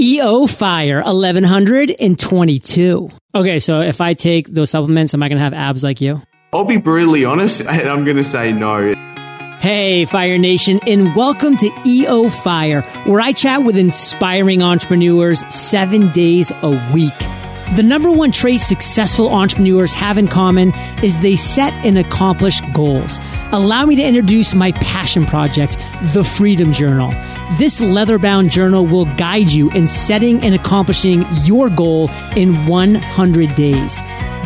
EO Fire 1122. Okay, so if I take those supplements, am I going to have abs like you? I'll be brutally honest, and I'm going to say no. Hey, Fire Nation, and welcome to EO Fire, where I chat with inspiring entrepreneurs seven days a week. The number one trait successful entrepreneurs have in common is they set and accomplish goals. Allow me to introduce my passion project, the Freedom Journal. This leather bound journal will guide you in setting and accomplishing your goal in 100 days.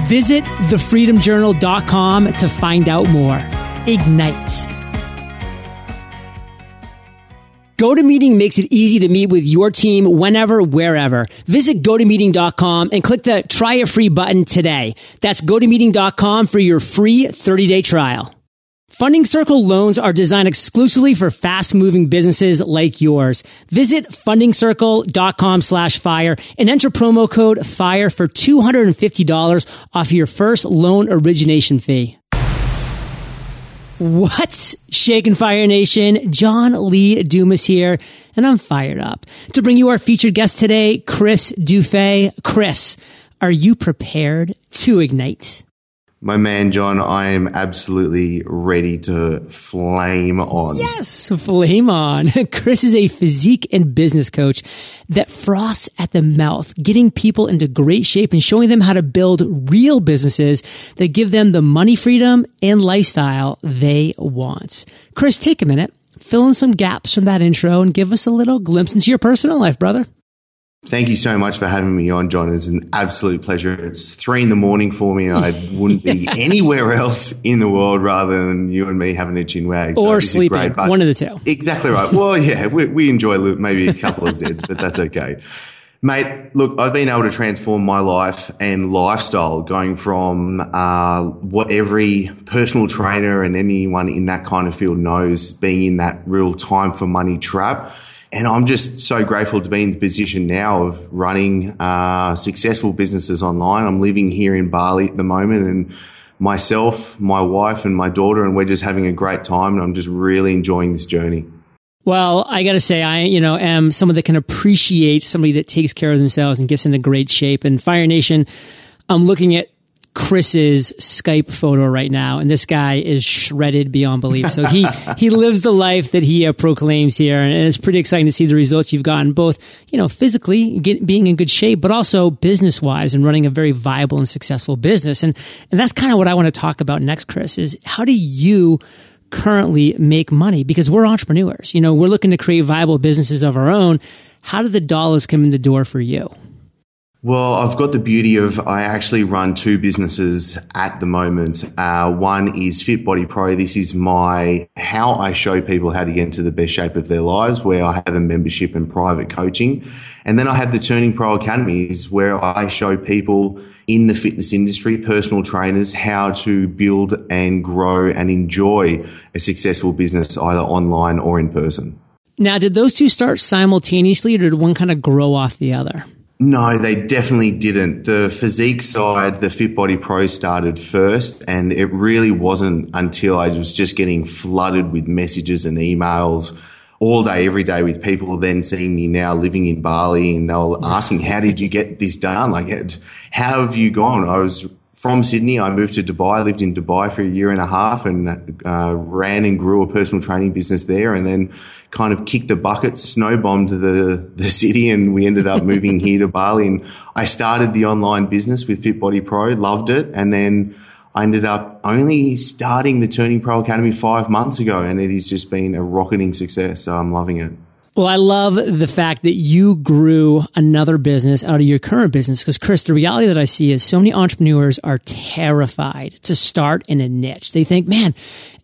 Visit thefreedomjournal.com to find out more. Ignite. GoToMeeting makes it easy to meet with your team whenever, wherever. Visit GoToMeeting.com and click the try a free button today. That's GoToMeeting.com for your free 30 day trial. Funding Circle loans are designed exclusively for fast moving businesses like yours. Visit fundingcircle.com slash fire and enter promo code FIRE for $250 off your first loan origination fee. What's shaking Fire Nation? John Lee Dumas here, and I'm fired up to bring you our featured guest today, Chris Dufey. Chris, are you prepared to ignite? My man, John, I am absolutely ready to flame on. Yes, flame on. Chris is a physique and business coach that froths at the mouth, getting people into great shape and showing them how to build real businesses that give them the money freedom and lifestyle they want. Chris, take a minute, fill in some gaps from that intro and give us a little glimpse into your personal life, brother. Thank you so much for having me on, John. It's an absolute pleasure. It's three in the morning for me. And I wouldn't be anywhere else in the world rather than you and me having a chin wag. So or sleeping. Great, one of the two. Exactly right. Well, yeah, we, we enjoy maybe a couple of zeds, but that's okay. Mate, look, I've been able to transform my life and lifestyle going from uh, what every personal trainer and anyone in that kind of field knows being in that real time for money trap and I'm just so grateful to be in the position now of running uh, successful businesses online. I'm living here in Bali at the moment and myself, my wife and my daughter, and we're just having a great time. And I'm just really enjoying this journey. Well, I got to say, I, you know, am someone that can appreciate somebody that takes care of themselves and gets into great shape. And Fire Nation, I'm looking at Chris's Skype photo right now, and this guy is shredded beyond belief. So he he lives the life that he uh, proclaims here, and it's pretty exciting to see the results you've gotten, both you know physically get, being in good shape, but also business wise and running a very viable and successful business. And and that's kind of what I want to talk about next, Chris. Is how do you currently make money? Because we're entrepreneurs. You know, we're looking to create viable businesses of our own. How do the dollars come in the door for you? Well, I've got the beauty of I actually run two businesses at the moment. Uh, one is Fit Body Pro. This is my how I show people how to get into the best shape of their lives, where I have a membership and private coaching, and then I have the Turning Pro Academies, where I show people in the fitness industry, personal trainers, how to build and grow and enjoy a successful business either online or in person. Now, did those two start simultaneously, or did one kind of grow off the other? No, they definitely didn't. The physique side, the Fit Body Pro started first, and it really wasn't until I was just getting flooded with messages and emails all day, every day with people then seeing me now living in Bali and they were asking, how did you get this done? Like, how have you gone? I was from Sydney. I moved to Dubai. Lived in Dubai for a year and a half and uh, ran and grew a personal training business there. And then kind of kicked the bucket, snow bombed the, the city and we ended up moving here to Bali. And I started the online business with Fit Body Pro, loved it. And then I ended up only starting the Turning Pro Academy five months ago and it has just been a rocketing success. So I'm loving it. Well, I love the fact that you grew another business out of your current business. Because, Chris, the reality that I see is so many entrepreneurs are terrified to start in a niche. They think, man,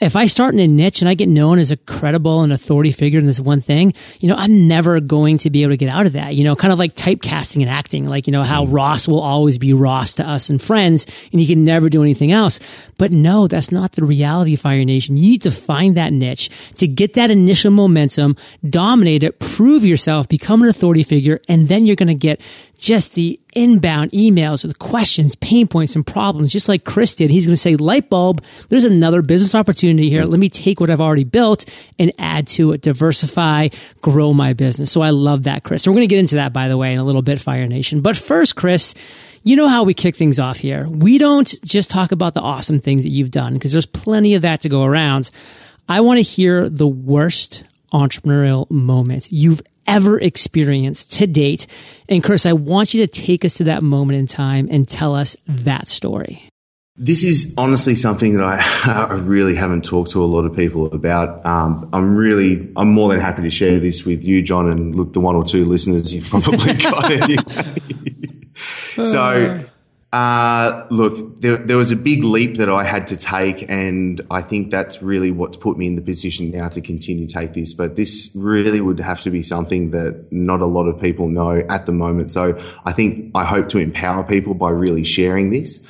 if I start in a niche and I get known as a credible and authority figure in this one thing, you know, I'm never going to be able to get out of that. You know, kind of like typecasting and acting, like, you know, how mm. Ross will always be Ross to us and friends and he can never do anything else. But no, that's not the reality of Fire Nation. You need to find that niche to get that initial momentum, dominate it, prove yourself, become an authority figure, and then you're going to get just the inbound emails with questions, pain points, and problems, just like Chris did. He's going to say, light bulb, there's another business opportunity here. Let me take what I've already built and add to it, diversify, grow my business. So I love that, Chris. So we're going to get into that, by the way, in a little bit, Fire Nation. But first, Chris, you know how we kick things off here. We don't just talk about the awesome things that you've done because there's plenty of that to go around. I want to hear the worst entrepreneurial moment you've ever experienced to date. And Chris, I want you to take us to that moment in time and tell us that story. This is honestly something that I, I really haven't talked to a lot of people about. Um, I'm really, I'm more than happy to share this with you, John, and look, the one or two listeners you've probably got anyway. so, uh, look, there, there was a big leap that I had to take, and I think that's really what's put me in the position now to continue to take this. But this really would have to be something that not a lot of people know at the moment. So I think I hope to empower people by really sharing this.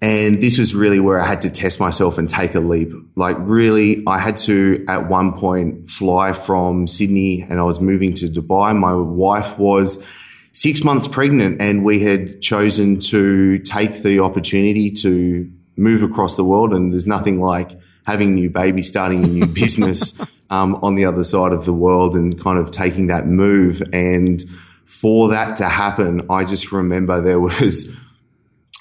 And this was really where I had to test myself and take a leap. Like really, I had to at one point fly from Sydney and I was moving to Dubai. My wife was six months pregnant and we had chosen to take the opportunity to move across the world. And there's nothing like having a new baby, starting a new business um, on the other side of the world and kind of taking that move. And for that to happen, I just remember there was,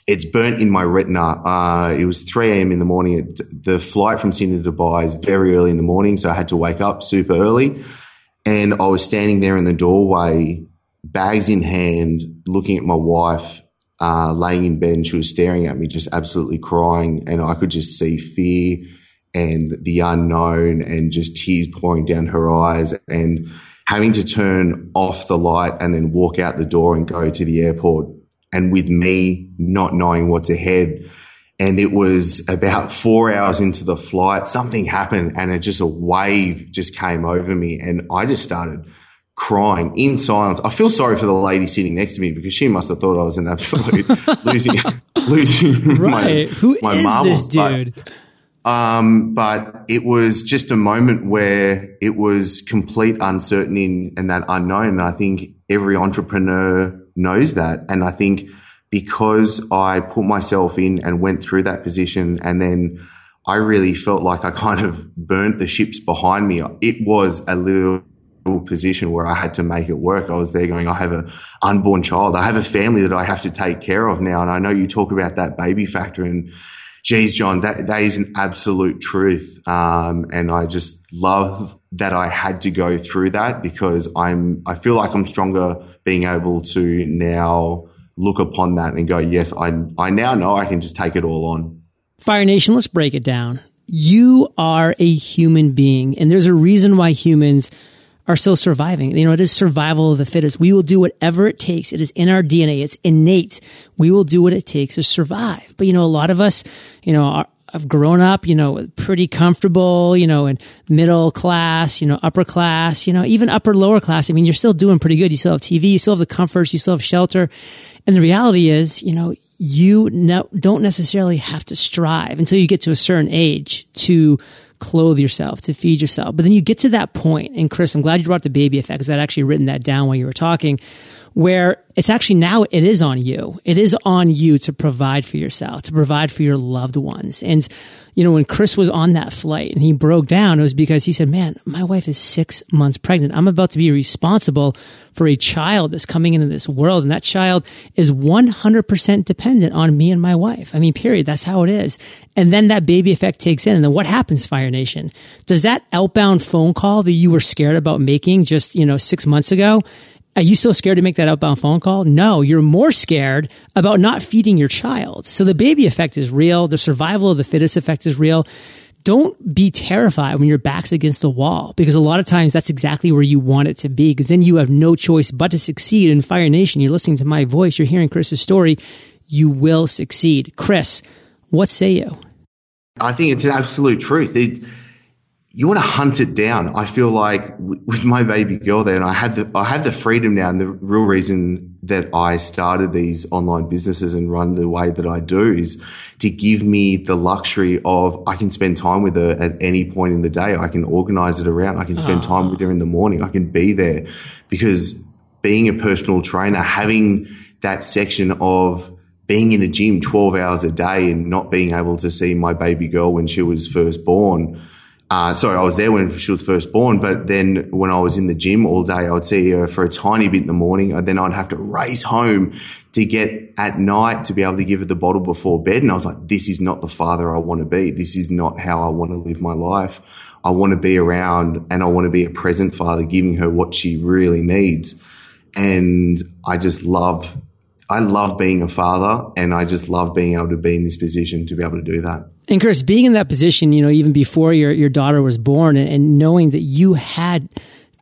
it's burnt in my retina. Uh, it was 3 a.m. in the morning. It, the flight from Sydney to Dubai is very early in the morning. So I had to wake up super early. And I was standing there in the doorway bags in hand, looking at my wife, uh, laying in bed, and she was staring at me, just absolutely crying. And I could just see fear and the unknown and just tears pouring down her eyes and having to turn off the light and then walk out the door and go to the airport. And with me not knowing what's ahead. And it was about four hours into the flight, something happened and it just a wave just came over me. And I just started crying in silence. I feel sorry for the lady sitting next to me because she must have thought I was an absolute losing, losing right. my, Who my is marbles. this dude? But, um, but it was just a moment where it was complete uncertainty and that unknown. And I think every entrepreneur knows that. And I think because I put myself in and went through that position and then I really felt like I kind of burnt the ships behind me. It was a little position where I had to make it work. I was there going, I have an unborn child. I have a family that I have to take care of now. And I know you talk about that baby factor and geez, John, that, that is an absolute truth. Um, and I just love that I had to go through that because I'm, I feel like I'm stronger being able to now look upon that and go, yes, I, I now know I can just take it all on. Fire Nation, let's break it down. You are a human being and there's a reason why humans are still surviving. You know, it is survival of the fittest. We will do whatever it takes. It is in our DNA. It's innate. We will do what it takes to survive. But, you know, a lot of us, you know, are, have grown up, you know, pretty comfortable, you know, in middle class, you know, upper class, you know, even upper lower class. I mean, you're still doing pretty good. You still have TV, you still have the comforts, you still have shelter. And the reality is, you know, you no, don't necessarily have to strive until you get to a certain age to clothe yourself, to feed yourself. But then you get to that point, and Chris, I'm glad you brought the baby effect because I'd actually written that down while you were talking, where it's actually now it is on you. It is on you to provide for yourself, to provide for your loved ones. And, you know, when Chris was on that flight and he broke down, it was because he said, man, my wife is six months pregnant. I'm about to be responsible for a child that's coming into this world. And that child is 100% dependent on me and my wife. I mean, period. That's how it is. And then that baby effect takes in. And then what happens, Fire Nation? Does that outbound phone call that you were scared about making just, you know, six months ago, are you still scared to make that outbound phone call? No, you're more scared about not feeding your child. So the baby effect is real. The survival of the fittest effect is real. Don't be terrified when your back's against a wall because a lot of times that's exactly where you want it to be because then you have no choice but to succeed in Fire Nation. You're listening to my voice. You're hearing Chris's story. You will succeed. Chris, what say you? I think it's an absolute truth. It, you want to hunt it down. I feel like with my baby girl there, and I have the I have the freedom now, and the real reason that I started these online businesses and run the way that I do is to give me the luxury of I can spend time with her at any point in the day. I can organize it around. I can spend ah. time with her in the morning. I can be there because being a personal trainer, having that section of being in a gym 12 hours a day and not being able to see my baby girl when she was first born uh, sorry, I was there when she was first born, but then when I was in the gym all day, I would see her for a tiny bit in the morning, and then I'd have to race home to get at night to be able to give her the bottle before bed. And I was like, this is not the father I want to be. This is not how I want to live my life. I want to be around and I want to be a present father, giving her what she really needs. And I just love, I love being a father and I just love being able to be in this position to be able to do that. And Chris, being in that position, you know, even before your, your daughter was born and, and knowing that you had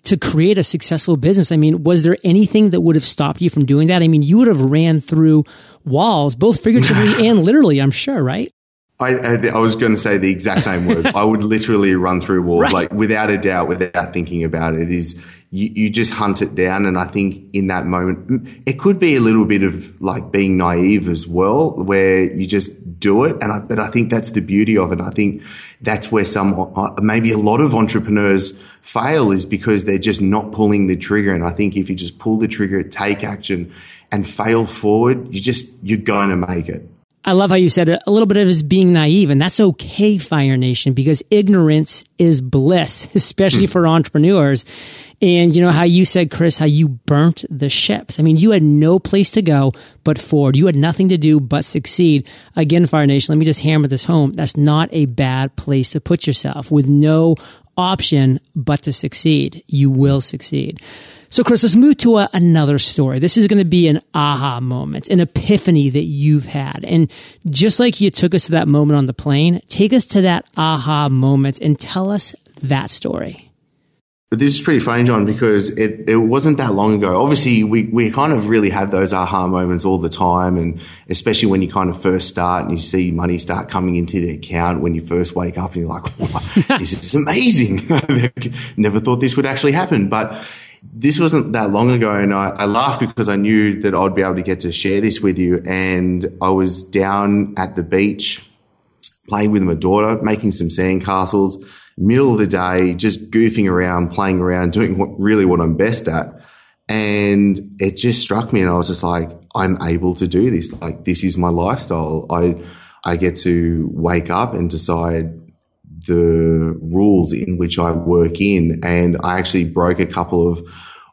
to create a successful business, I mean, was there anything that would have stopped you from doing that? I mean, you would have ran through walls, both figuratively and literally, I'm sure, right? I, I, was going to say the exact same word. I would literally run through walls, right. like without a doubt, without thinking about it. Is you, you just hunt it down, and I think in that moment, it could be a little bit of like being naive as well, where you just do it. And I, but I think that's the beauty of it. I think that's where some, uh, maybe a lot of entrepreneurs fail is because they're just not pulling the trigger. And I think if you just pull the trigger, take action and fail forward, you just, you're going to make it. I love how you said it. A little bit of his being naive, and that's okay, Fire Nation, because ignorance is bliss, especially mm. for entrepreneurs. And you know how you said, Chris, how you burnt the ships. I mean, you had no place to go but forward. You had nothing to do but succeed. Again, Fire Nation, let me just hammer this home. That's not a bad place to put yourself with no option but to succeed. You will succeed. So, Chris, let's move to a, another story. This is going to be an aha moment, an epiphany that you've had. And just like you took us to that moment on the plane, take us to that aha moment and tell us that story. This is pretty funny, John, because it, it wasn't that long ago. Obviously, we, we kind of really have those aha moments all the time. And especially when you kind of first start and you see money start coming into the account when you first wake up and you're like, wow, this is amazing. Never thought this would actually happen. But this wasn't that long ago. And I, I laughed because I knew that I'd be able to get to share this with you. And I was down at the beach playing with my daughter, making some sandcastles middle of the day, just goofing around, playing around, doing what really what I'm best at. And it just struck me and I was just like, I'm able to do this. Like this is my lifestyle. I, I get to wake up and decide the rules in which I work in. And I actually broke a couple of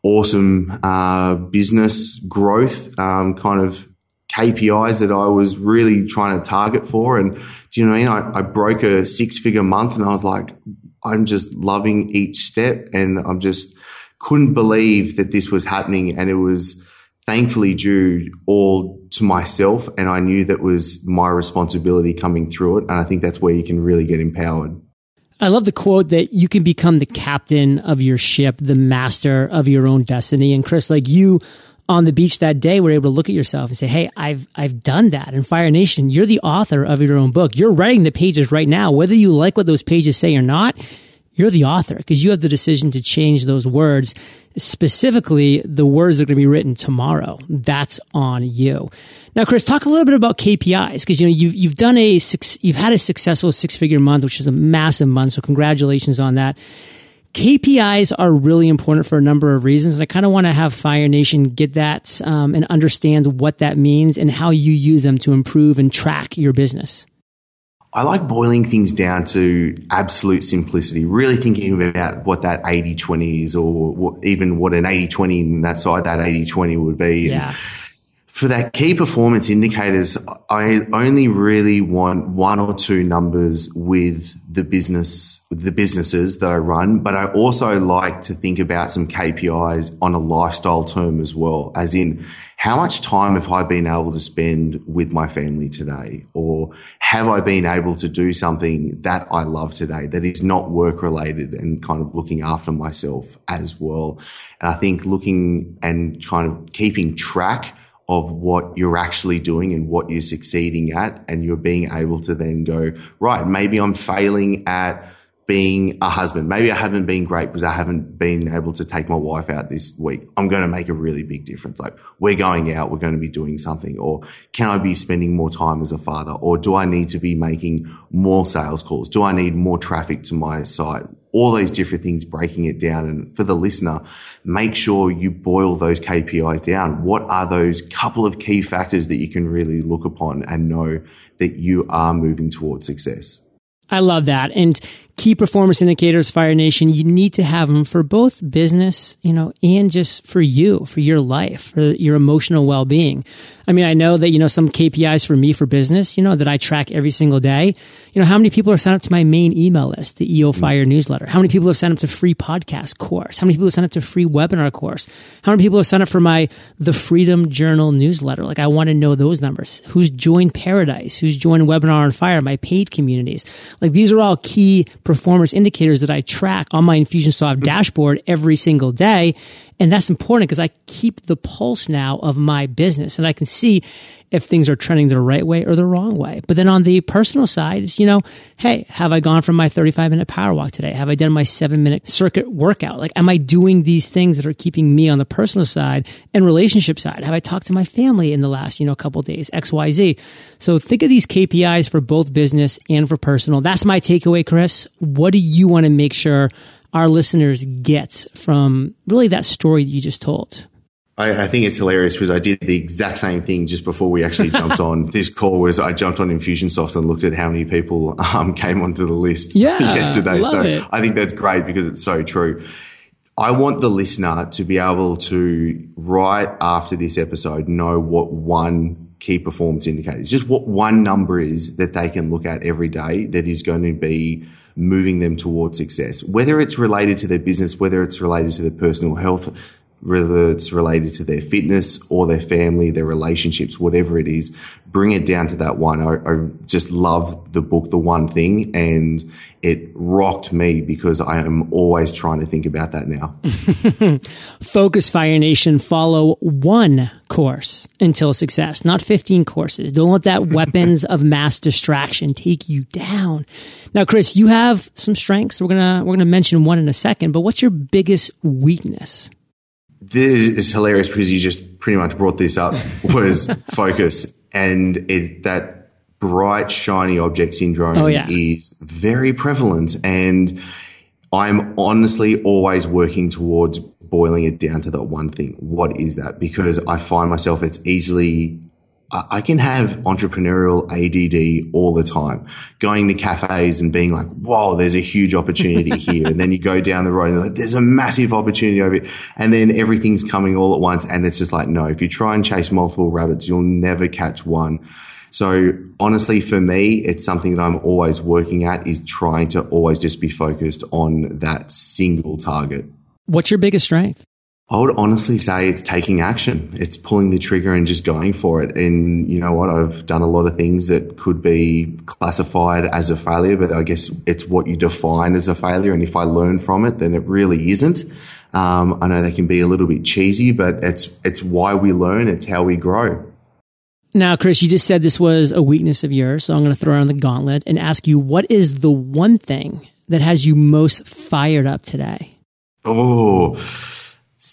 awesome, uh, business growth, um, kind of KPIs that I was really trying to target for. And do you know what I mean? I, I broke a six figure month and I was like, I'm just loving each step and I'm just couldn't believe that this was happening. And it was thankfully due all to myself. And I knew that was my responsibility coming through it. And I think that's where you can really get empowered. I love the quote that you can become the captain of your ship, the master of your own destiny. And Chris, like you on the beach that day were able to look at yourself and say, Hey, I've, I've done that. And Fire Nation, you're the author of your own book. You're writing the pages right now. Whether you like what those pages say or not, you're the author because you have the decision to change those words. Specifically, the words that are going to be written tomorrow. That's on you. Now, Chris, talk a little bit about KPIs because you know you've you've done a you've had a successful six figure month, which is a massive month. So congratulations on that. KPIs are really important for a number of reasons. And I kind of want to have Fire Nation get that um, and understand what that means and how you use them to improve and track your business. I like boiling things down to absolute simplicity, really thinking about what that 80 20 is or what, even what an 80 20 in that side, that 80 20 would be. Yeah. And for that key performance indicators, I only really want one or two numbers with the business, with the businesses that I run, but I also like to think about some KPIs on a lifestyle term as well, as in how much time have I been able to spend with my family today? Or have I been able to do something that I love today that is not work related and kind of looking after myself as well? And I think looking and kind of keeping track of what you're actually doing and what you're succeeding at. And you're being able to then go, right, maybe I'm failing at being a husband. Maybe I haven't been great because I haven't been able to take my wife out this week. I'm going to make a really big difference. Like we're going out, we're going to be doing something or can I be spending more time as a father or do I need to be making more sales calls? Do I need more traffic to my site? All those different things, breaking it down. And for the listener, make sure you boil those KPIs down. What are those couple of key factors that you can really look upon and know that you are moving towards success? I love that. And key performance indicators, Fire Nation, you need to have them for both business, you know, and just for you, for your life, for your emotional well being. I mean, I know that, you know, some KPIs for me for business, you know, that I track every single day. You know, how many people are signed up to my main email list, the EO Fire mm. newsletter? How many people have signed up to free podcast course? How many people have signed up to free webinar course? How many people have signed up for my The Freedom Journal newsletter? Like, I want to know those numbers. Who's joined Paradise? Who's joined Webinar on Fire, my paid communities? Like, these are all key performance indicators that I track on my Infusionsoft dashboard every single day. And that's important because I keep the pulse now of my business and I can see if things are trending the right way or the wrong way. But then on the personal side, it's, you know, hey, have I gone from my 35 minute power walk today? Have I done my seven minute circuit workout? Like, am I doing these things that are keeping me on the personal side and relationship side? Have I talked to my family in the last, you know, couple days, X, Y, Z? So think of these KPIs for both business and for personal. That's my takeaway, Chris. What do you want to make sure our listeners get from really that story that you just told? I, I, think it's hilarious because I did the exact same thing just before we actually jumped on this call. Was I jumped on Infusionsoft and looked at how many people um, came onto the list yeah, yesterday. so it. I think that's great because it's so true. I want the listener to be able to right after this episode know what one key performance indicator is, just what one number is that they can look at every day that is going to be moving them towards success, whether it's related to their business, whether it's related to their personal health, whether it's related to their fitness or their family, their relationships, whatever it is, bring it down to that one. I, I, just love the book, The One Thing, and it rocked me because I am always trying to think about that now. Focus Fire Nation, follow one course until success, not 15 courses. Don't let that weapons of mass distraction take you down. Now, Chris, you have some strengths. We're going to, we're going to mention one in a second, but what's your biggest weakness? This is hilarious because you just pretty much brought this up was focus. And it, that bright shiny object syndrome oh, yeah. is very prevalent. And i'm honestly always working towards boiling it down to that one thing. What is that? Because i find myself it's easily I can have entrepreneurial ADD all the time, going to cafes and being like, whoa, there's a huge opportunity here. and then you go down the road and like, there's a massive opportunity over here. And then everything's coming all at once. And it's just like, no, if you try and chase multiple rabbits, you'll never catch one. So honestly, for me, it's something that I'm always working at is trying to always just be focused on that single target. What's your biggest strength? I would honestly say it's taking action. It's pulling the trigger and just going for it. And you know what? I've done a lot of things that could be classified as a failure, but I guess it's what you define as a failure. And if I learn from it, then it really isn't. Um, I know they can be a little bit cheesy, but it's, it's why we learn. It's how we grow. Now, Chris, you just said this was a weakness of yours. So I'm going to throw on the gauntlet and ask you, what is the one thing that has you most fired up today? Oh,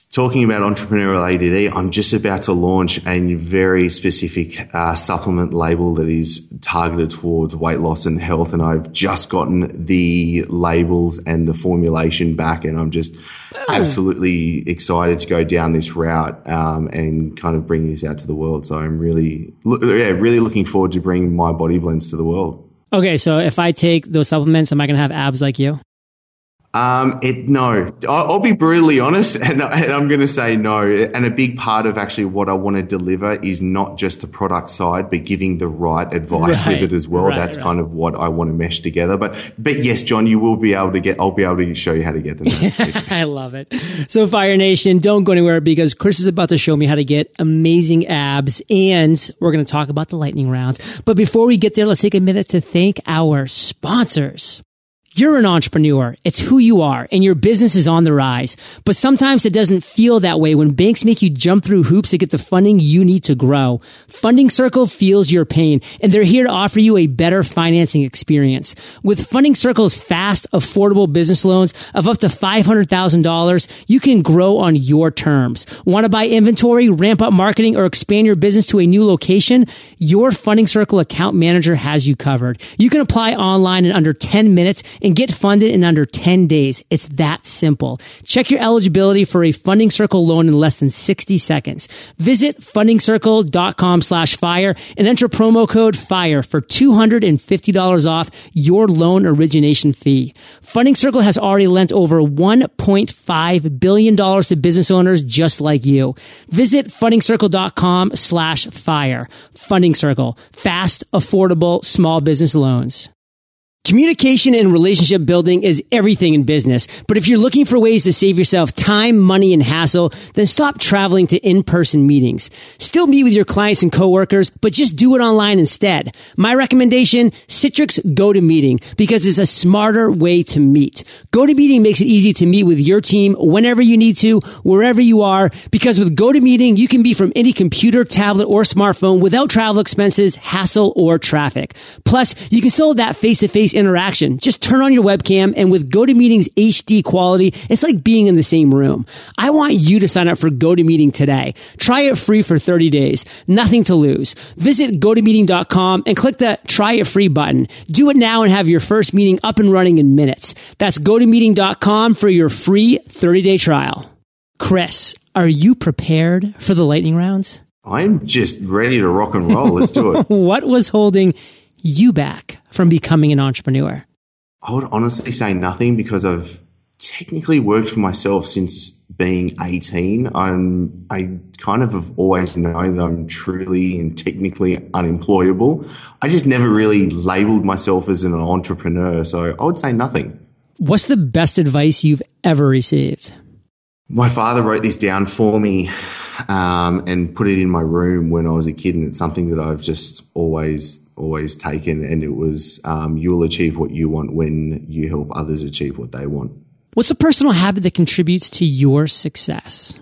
talking about entrepreneurial ADD, I'm just about to launch a very specific uh, supplement label that is targeted towards weight loss and health. And I've just gotten the labels and the formulation back, and I'm just oh. absolutely excited to go down this route um, and kind of bring this out to the world. So I'm really, yeah, really looking forward to bringing my body blends to the world. Okay, so if I take those supplements, am I going to have abs like you? Um, it no, I'll be brutally honest, and, and I'm going to say no. And a big part of actually what I want to deliver is not just the product side, but giving the right advice right. with it as well. Right, That's right. kind of what I want to mesh together. But but yes, John, you will be able to get. I'll be able to show you how to get them. I love it. So Fire Nation, don't go anywhere because Chris is about to show me how to get amazing abs, and we're going to talk about the lightning rounds. But before we get there, let's take a minute to thank our sponsors. You're an entrepreneur. It's who you are and your business is on the rise. But sometimes it doesn't feel that way when banks make you jump through hoops to get the funding you need to grow. Funding Circle feels your pain and they're here to offer you a better financing experience. With Funding Circle's fast, affordable business loans of up to $500,000, you can grow on your terms. Want to buy inventory, ramp up marketing, or expand your business to a new location? Your Funding Circle account manager has you covered. You can apply online in under 10 minutes and get funded in under 10 days. It's that simple. Check your eligibility for a Funding Circle loan in less than 60 seconds. Visit fundingcircle.com slash fire and enter promo code FIRE for $250 off your loan origination fee. Funding Circle has already lent over $1.5 billion to business owners just like you. Visit fundingcircle.com slash fire. Funding Circle. Fast, affordable, small business loans. Communication and relationship building is everything in business. But if you're looking for ways to save yourself time, money, and hassle, then stop traveling to in-person meetings. Still meet with your clients and coworkers, but just do it online instead. My recommendation, Citrix GoToMeeting, because it's a smarter way to meet. GoToMeeting makes it easy to meet with your team whenever you need to, wherever you are, because with GoToMeeting, you can be from any computer, tablet, or smartphone without travel expenses, hassle, or traffic. Plus, you can still have that face-to-face interaction. Just turn on your webcam and with GoToMeeting's HD quality, it's like being in the same room. I want you to sign up for GoToMeeting today. Try it free for 30 days. Nothing to lose. Visit GoToMeeting.com and click the try it free button. Do it now and have your first meeting up and running in minutes. That's GoToMeeting.com for your free 30 day trial. Chris, are you prepared for the lightning rounds? I'm just ready to rock and roll. Let's do it. what was holding you back from becoming an entrepreneur? I would honestly say nothing because I've technically worked for myself since being 18. I'm, I kind of have always known that I'm truly and technically unemployable. I just never really labeled myself as an entrepreneur. So I would say nothing. What's the best advice you've ever received? My father wrote this down for me um, and put it in my room when I was a kid, and it's something that I've just always always taken. And it was um, you'll achieve what you want when you help others achieve what they want. What's a personal habit that contributes to your success?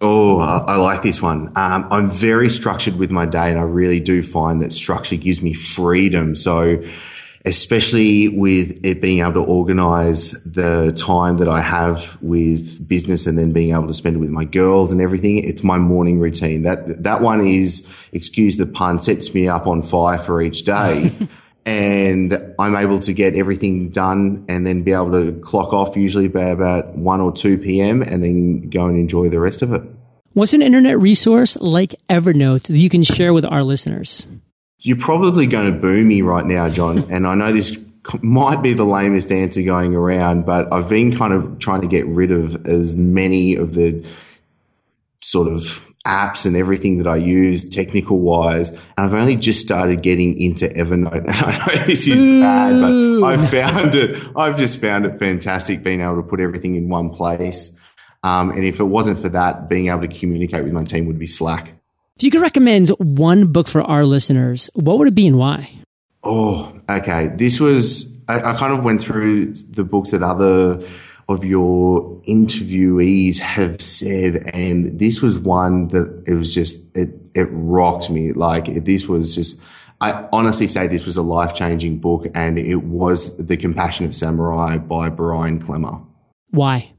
Oh, I, like this one. Um, I'm very structured with my day, and I really do find that structure gives me freedom. So especially with it being able to organize the time that I have with business and then being able to spend it with my girls and everything. It's my morning routine. That, that one is, excuse the pun, sets me up on fire for each day. and I'm able to get everything done and then be able to clock off usually by about 1 or 2 p.m. and then go and enjoy the rest of it. What's an internet resource like Evernote that you can share with our listeners? You're probably going to boo me right now, John. and I know this might be the lamest answer going around, but I've been kind of trying to get rid of as many of the sort of apps and everything that I use technical wise. And I've only just started getting into Evernote. And I know this is bad, but I found it, I've just found it fantastic being able to put everything in one place. Um, and if it wasn't for that, being able to communicate with my team would be slack. If you could recommend one book for our listeners, what would it be and why? Oh, okay. This was, I, I kind of went through the books that other of your interviewees have said, and this was one that it was just, it, it rocked me. Like, this was just, I honestly say this was a life changing book, and it was The Compassionate Samurai by Brian Klemmer. Why?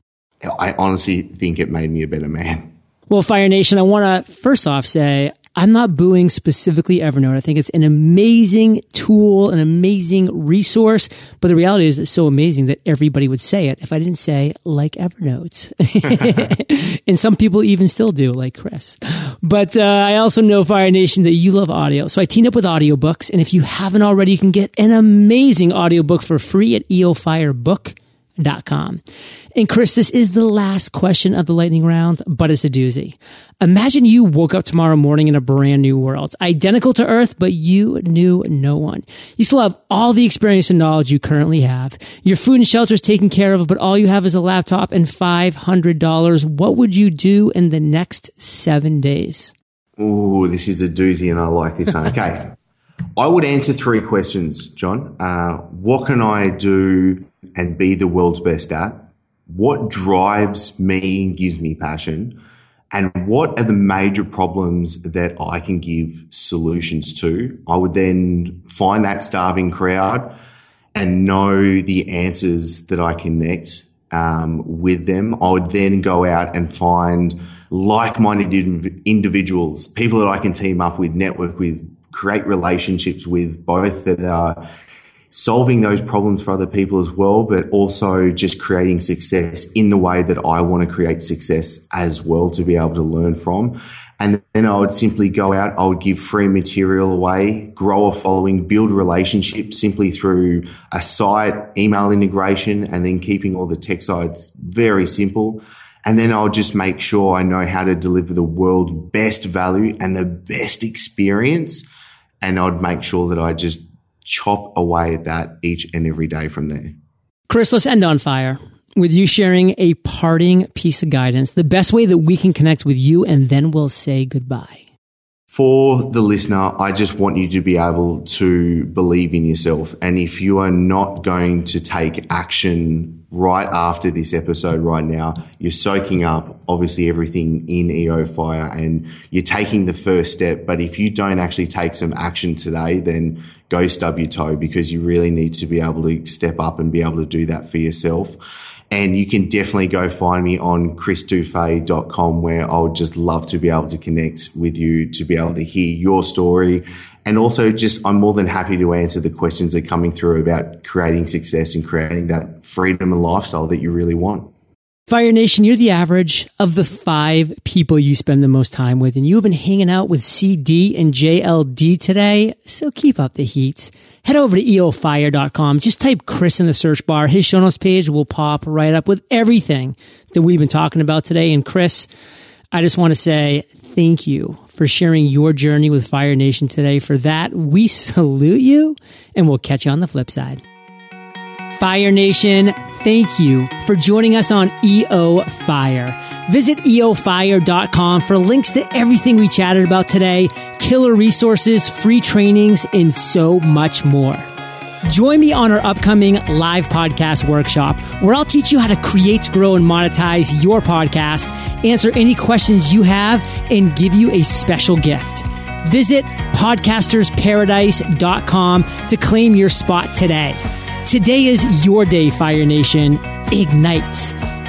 I honestly think it made me a better man. Well, Fire Nation, I want to first off say I'm not booing specifically Evernote. I think it's an amazing tool, an amazing resource. But the reality is it's so amazing that everybody would say it if I didn't say like Evernote. and some people even still do, like Chris. But uh, I also know Fire Nation that you love audio. So I teamed up with audiobooks. And if you haven't already, you can get an amazing audiobook for free at eofirebook.com. And Chris, this is the last question of the lightning round, but it's a doozy. Imagine you woke up tomorrow morning in a brand new world, identical to Earth, but you knew no one. You still have all the experience and knowledge you currently have. Your food and shelter is taken care of, but all you have is a laptop and $500. What would you do in the next seven days? Oh, this is a doozy and I like this one. Okay. I would answer three questions, John. Uh, what can I do and be the world's best at? What drives me and gives me passion? And what are the major problems that I can give solutions to? I would then find that starving crowd and know the answers that I connect um, with them. I would then go out and find like-minded individuals, people that I can team up with, network with, create relationships with, both that are solving those problems for other people as well, but also just creating success in the way that I want to create success as well to be able to learn from. And then I would simply go out, I would give free material away, grow a following, build relationships simply through a site, email integration, and then keeping all the tech sides very simple. And then I'll just make sure I know how to deliver the world's best value and the best experience. And I'd make sure that I just chop away at that each and every day from there. Chris, let's end on fire with you sharing a parting piece of guidance, the best way that we can connect with you, and then we'll say goodbye. For the listener, I just want you to be able to believe in yourself. And if you are not going to take action right after this episode right now, you're soaking up obviously everything in EO Fire and you're taking the first step. But if you don't actually take some action today, then go stub your toe because you really need to be able to step up and be able to do that for yourself. And you can definitely go find me on chrisdufey.com where I would just love to be able to connect with you, to be able to hear your story. And also just, I'm more than happy to answer the questions that are coming through about creating success and creating that freedom and lifestyle that you really want. Fire Nation, you're the average of the five people you spend the most time with, and you have been hanging out with CD and JLD today, so keep up the heat. Head over to eofire.com. Just type Chris in the search bar. His show notes page will pop right up with everything that we've been talking about today. And Chris, I just want to say thank you for sharing your journey with Fire Nation today. For that, we salute you, and we'll catch you on the flip side. Fire Nation, thank you for joining us on EO Fire. Visit eofire.com for links to everything we chatted about today, killer resources, free trainings, and so much more. Join me on our upcoming live podcast workshop where I'll teach you how to create, grow, and monetize your podcast, answer any questions you have, and give you a special gift. Visit podcastersparadise.com to claim your spot today. Today is your day, Fire Nation. Ignite.